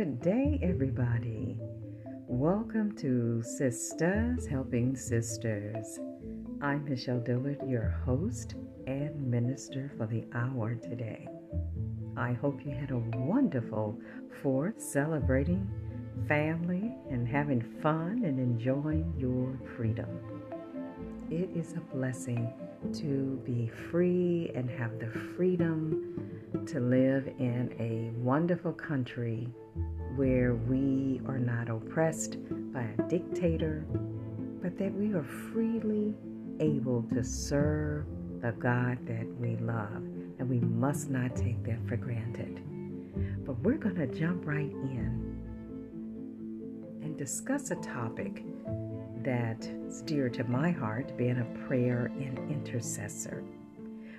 good day, everybody. Welcome to Sistahs Helping Sisters. I'm Michelle Dillard, your host and minister for the hour today. I hope you had a wonderful fourth celebrating family and having fun and enjoying your freedom. It is a blessing to be free and have the freedom to live in a wonderful country where we are not oppressed by a dictator, but that we are freely able to serve the God that we love. And we must not take that for granted. But we're going to jump right in and discuss a topic that's dear to my heart, being a prayer and intercessor.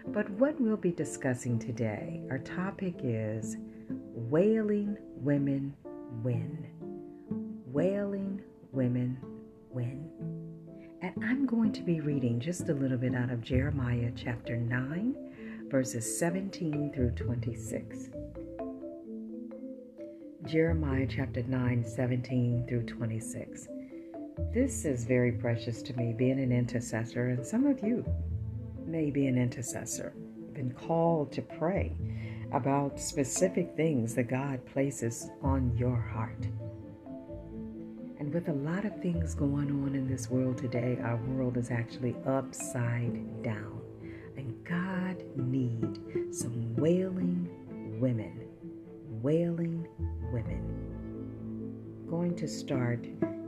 But what we'll be discussing today, our topic is Wailing Women Win. Wailing Women Win. And I'm going to be reading just a little bit out of Jeremiah chapter 9, verses 17 through 26. Jeremiah chapter 9, 17 through 26. This is very precious to me, being an intercessor, and some of you may be an intercessor, been called to pray about specific things that God places on your heart. And with a lot of things going on in this world today, our world is actually upside down. And God need some wailing women, wailing women. Going to start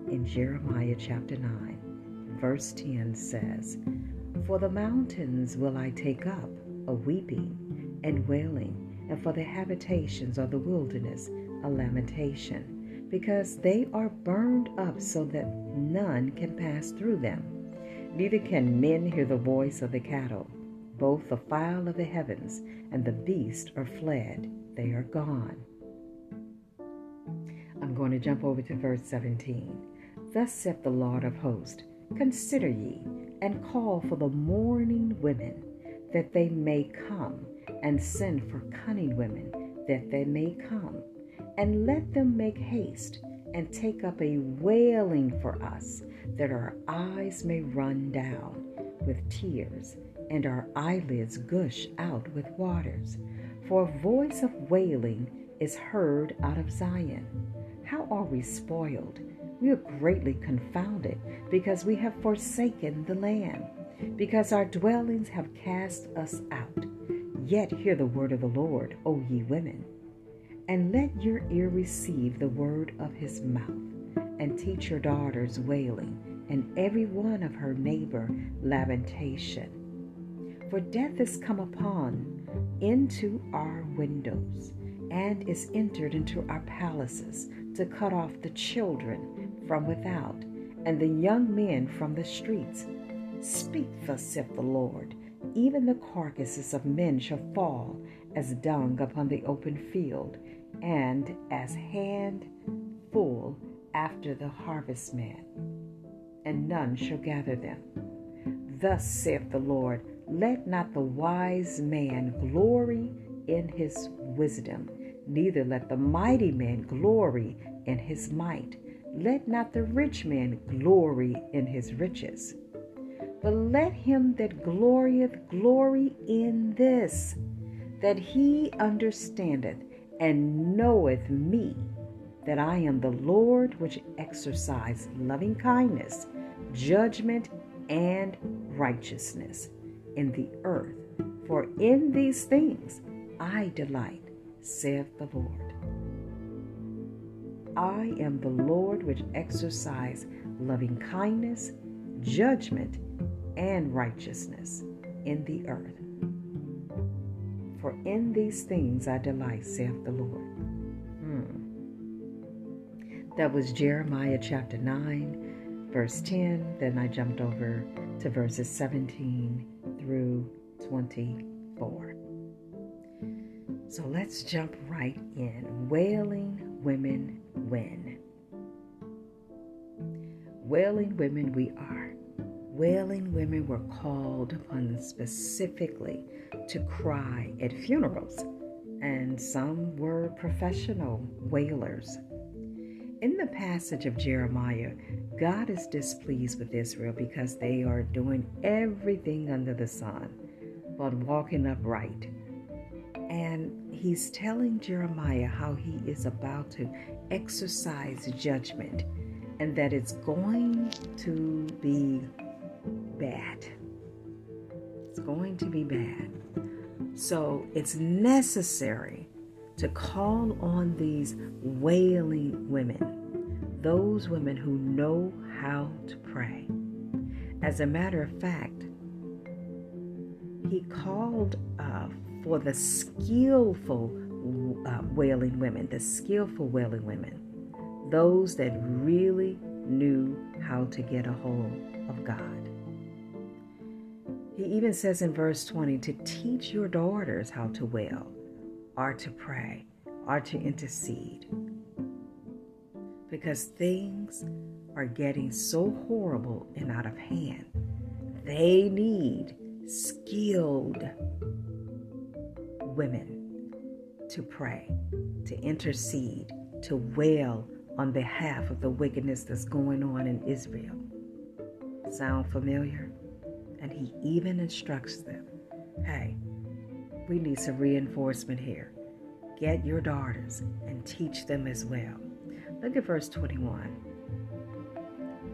in Jeremiah chapter 9, verse 10 says, For the mountains will I take up a weeping and wailing, and for the habitations of the wilderness a lamentation, because they are burned up so that none can pass through them. Neither can men hear the voice of the cattle. Both the fowl of the heavens and the beast are fled, they are gone. I'm going to jump over to verse 17. Thus saith the Lord of hosts Consider ye, and call for the mourning women, that they may come, and send for cunning women, that they may come, and let them make haste, and take up a wailing for us, that our eyes may run down with tears, and our eyelids gush out with waters. For a voice of wailing is heard out of Zion. How are we spoiled? we are greatly confounded because we have forsaken the land, because our dwellings have cast us out. Yet hear the word of the Lord, O ye women, and let your ear receive the word of his mouth, and teach your daughters wailing, and every one of her neighbor lamentation. For death is come upon into our windows, and is entered into our palaces to cut off the children from without, and the young men from the streets. Speak, thus saith the Lord. Even the carcasses of men shall fall as dung upon the open field, and as hand full after the harvestman, and none shall gather them. Thus saith the Lord Let not the wise man glory in his wisdom, neither let the mighty man glory in his might let not the rich man glory in his riches, but let him that glorieth glory in this, that he understandeth and knoweth me, that I am the Lord which exercise loving kindness, judgment, and righteousness in the earth. For in these things I delight, saith the Lord. I am the Lord which exercise loving kindness, judgment, and righteousness in the earth. For in these things I delight, saith the Lord. Hmm. That was Jeremiah chapter 9, verse 10. Then I jumped over to verses 17 through 24. So let's jump right in. Wailing women win. Wailing women we are. Wailing women were called upon specifically to cry at funerals and some were professional wailers. In the passage of Jeremiah, God is displeased with Israel because they are doing everything under the sun but walking upright. And he's telling Jeremiah how he is about to exercise judgment and that it's going to be bad. It's going to be bad. So it's necessary to call on these wailing women, those women who know how to pray. As a matter of fact, he called uh, for the skillful uh, wailing women, the skillful wailing women, those that really knew how to get a hold of God. He even says in verse 20 to teach your daughters how to wail, or to pray, or to intercede. Because things are getting so horrible and out of hand. They need skilled women to pray, to intercede, to wail on behalf of the wickedness that's going on in Israel. Sound familiar? And he even instructs them hey, we need some reinforcement here. Get your daughters and teach them as well. Look at verse 21.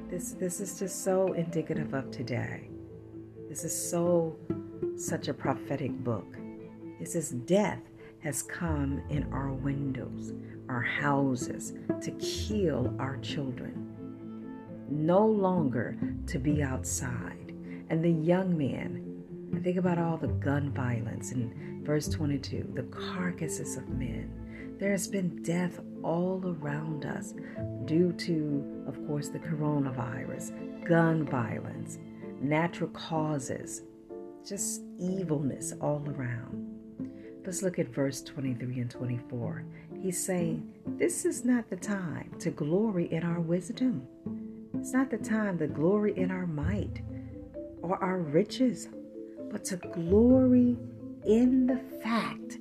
This, this is just so indicative of today. This is so, such a prophetic book. It says, Death has come in our windows, our houses, to kill our children. No longer to be outside. And the young men, I think about all the gun violence in verse 22, the carcasses of men. There has been death all around us due to, of course, the coronavirus, gun violence, natural causes, just evilness all around. Let's look at verse 23 and 24. He's saying, This is not the time to glory in our wisdom. It's not the time to glory in our might or our riches, but to glory in the fact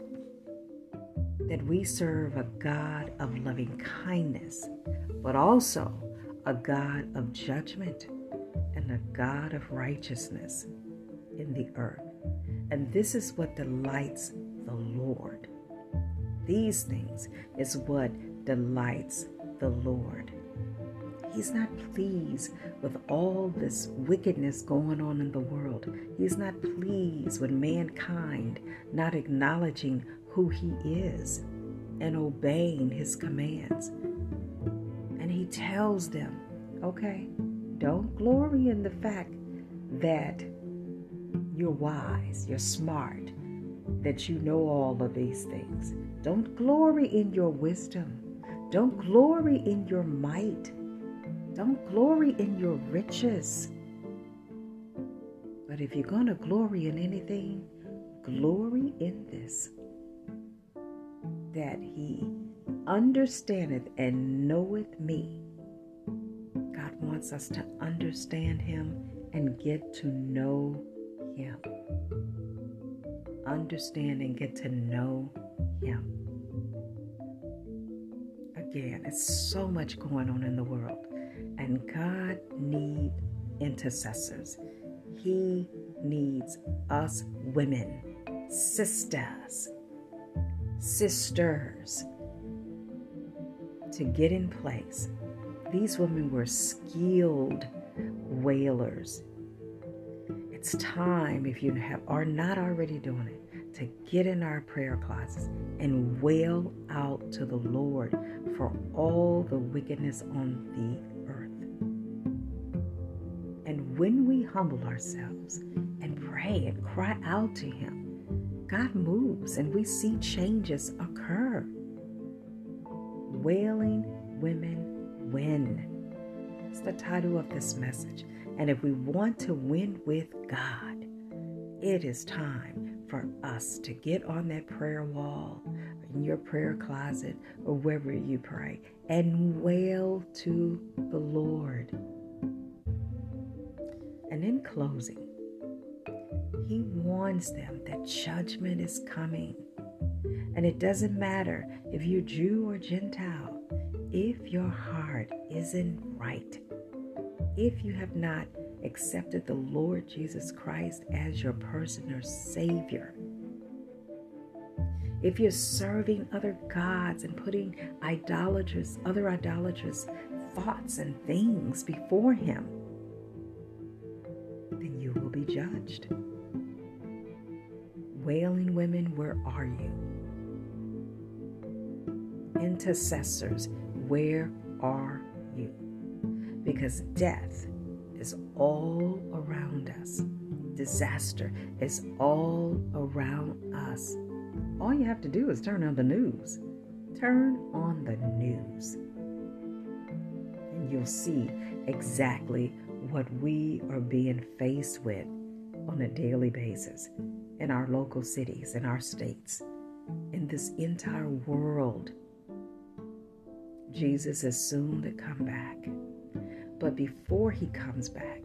that we serve a God of loving kindness, but also a God of judgment and a God of righteousness in the earth. And this is what delights the Lord. These things is what delights the Lord. He's not pleased with all this wickedness going on in the world. He's not pleased with mankind not acknowledging who He is and obeying His commands. And He tells them, okay, don't glory in the fact that you're wise, you're smart, that you know all of these things. Don't glory in your wisdom. Don't glory in your might. Don't glory in your riches. But if you're going to glory in anything, glory in this that he understandeth and knoweth me God wants us to understand Him and get to know Him. Understand and get to know Him. Again, it's so much going on in the world, and God needs intercessors. He needs us women, sisters, sisters to get in place these women were skilled wailers. It's time, if you have, are not already doing it, to get in our prayer closets and wail out to the Lord for all the wickedness on the when we humble ourselves and pray and cry out to Him, God moves and we see changes occur. Wailing women win. It's the title of this message. And if we want to win with God, it is time for us to get on that prayer wall, in your prayer closet, or wherever you pray, and wail to the Lord. And in closing, he warns them that judgment is coming. And it doesn't matter if you're Jew or Gentile, if your heart isn't right, if you have not accepted the Lord Jesus Christ as your personal Savior, if you're serving other gods and putting idolatrous, other idolatrous thoughts and things before Him, judged. Wailing women, where are you? Intercessors, where are you? Because death is all around us, disaster is all around us. All you have to do is turn on the news. Turn on the news. And you'll see exactly what we are being faced with on a daily basis in our local cities, in our states, in this entire world. Jesus is soon to come back. But before he comes back,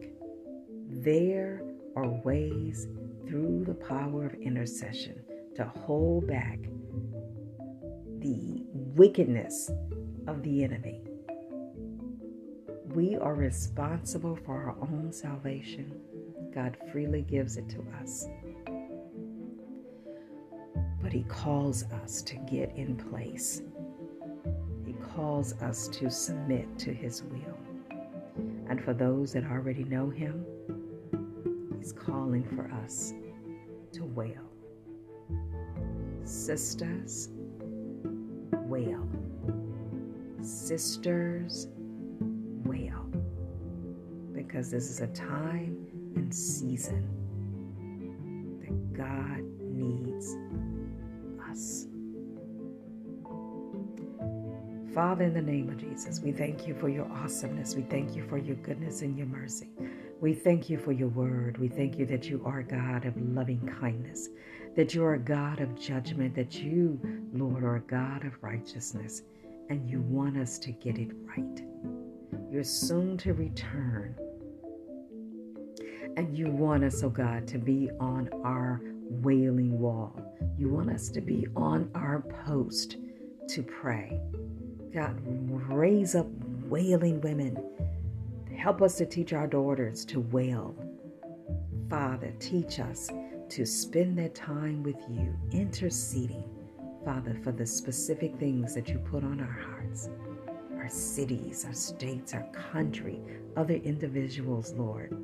there are ways through the power of intercession to hold back the wickedness of the enemy. We are responsible for our own salvation. God freely gives it to us. But He calls us to get in place. He calls us to submit to His will. And for those that already know Him, He's calling for us to wail sisters, wail. Sisters, wail. Because this is a time and season that God needs us. Father, in the name of Jesus, we thank you for your awesomeness. We thank you for your goodness and your mercy. We thank you for your word. We thank you that you are God of loving kindness, that you are a God of judgment, that you, Lord, are a God of righteousness, and you want us to get it right. You're soon to return. And you want us, oh God, to be on our wailing wall. You want us to be on our post to pray. God, raise up wailing women. Help us to teach our daughters to wail. Father, teach us to spend that time with you, interceding, Father, for the specific things that you put on our hearts, our cities, our states, our country, other individuals, Lord,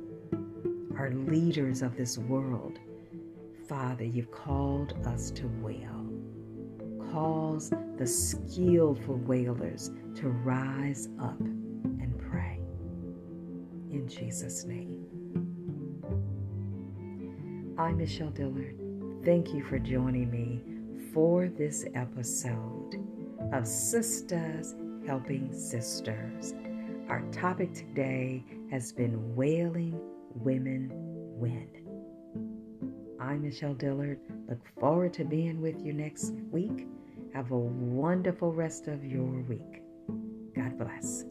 our leaders of this world. Father, you've called us to wail. Cause the skillful wailers to rise up and pray. In Jesus' name. I'm Michelle Dillard. Thank you for joining me for this episode of Sistahs Helping Sisters. Our topic today has been Wailing Women Win. I'm Michelle Dillard. Look forward to being with you next week. Have a wonderful rest of your week. God bless.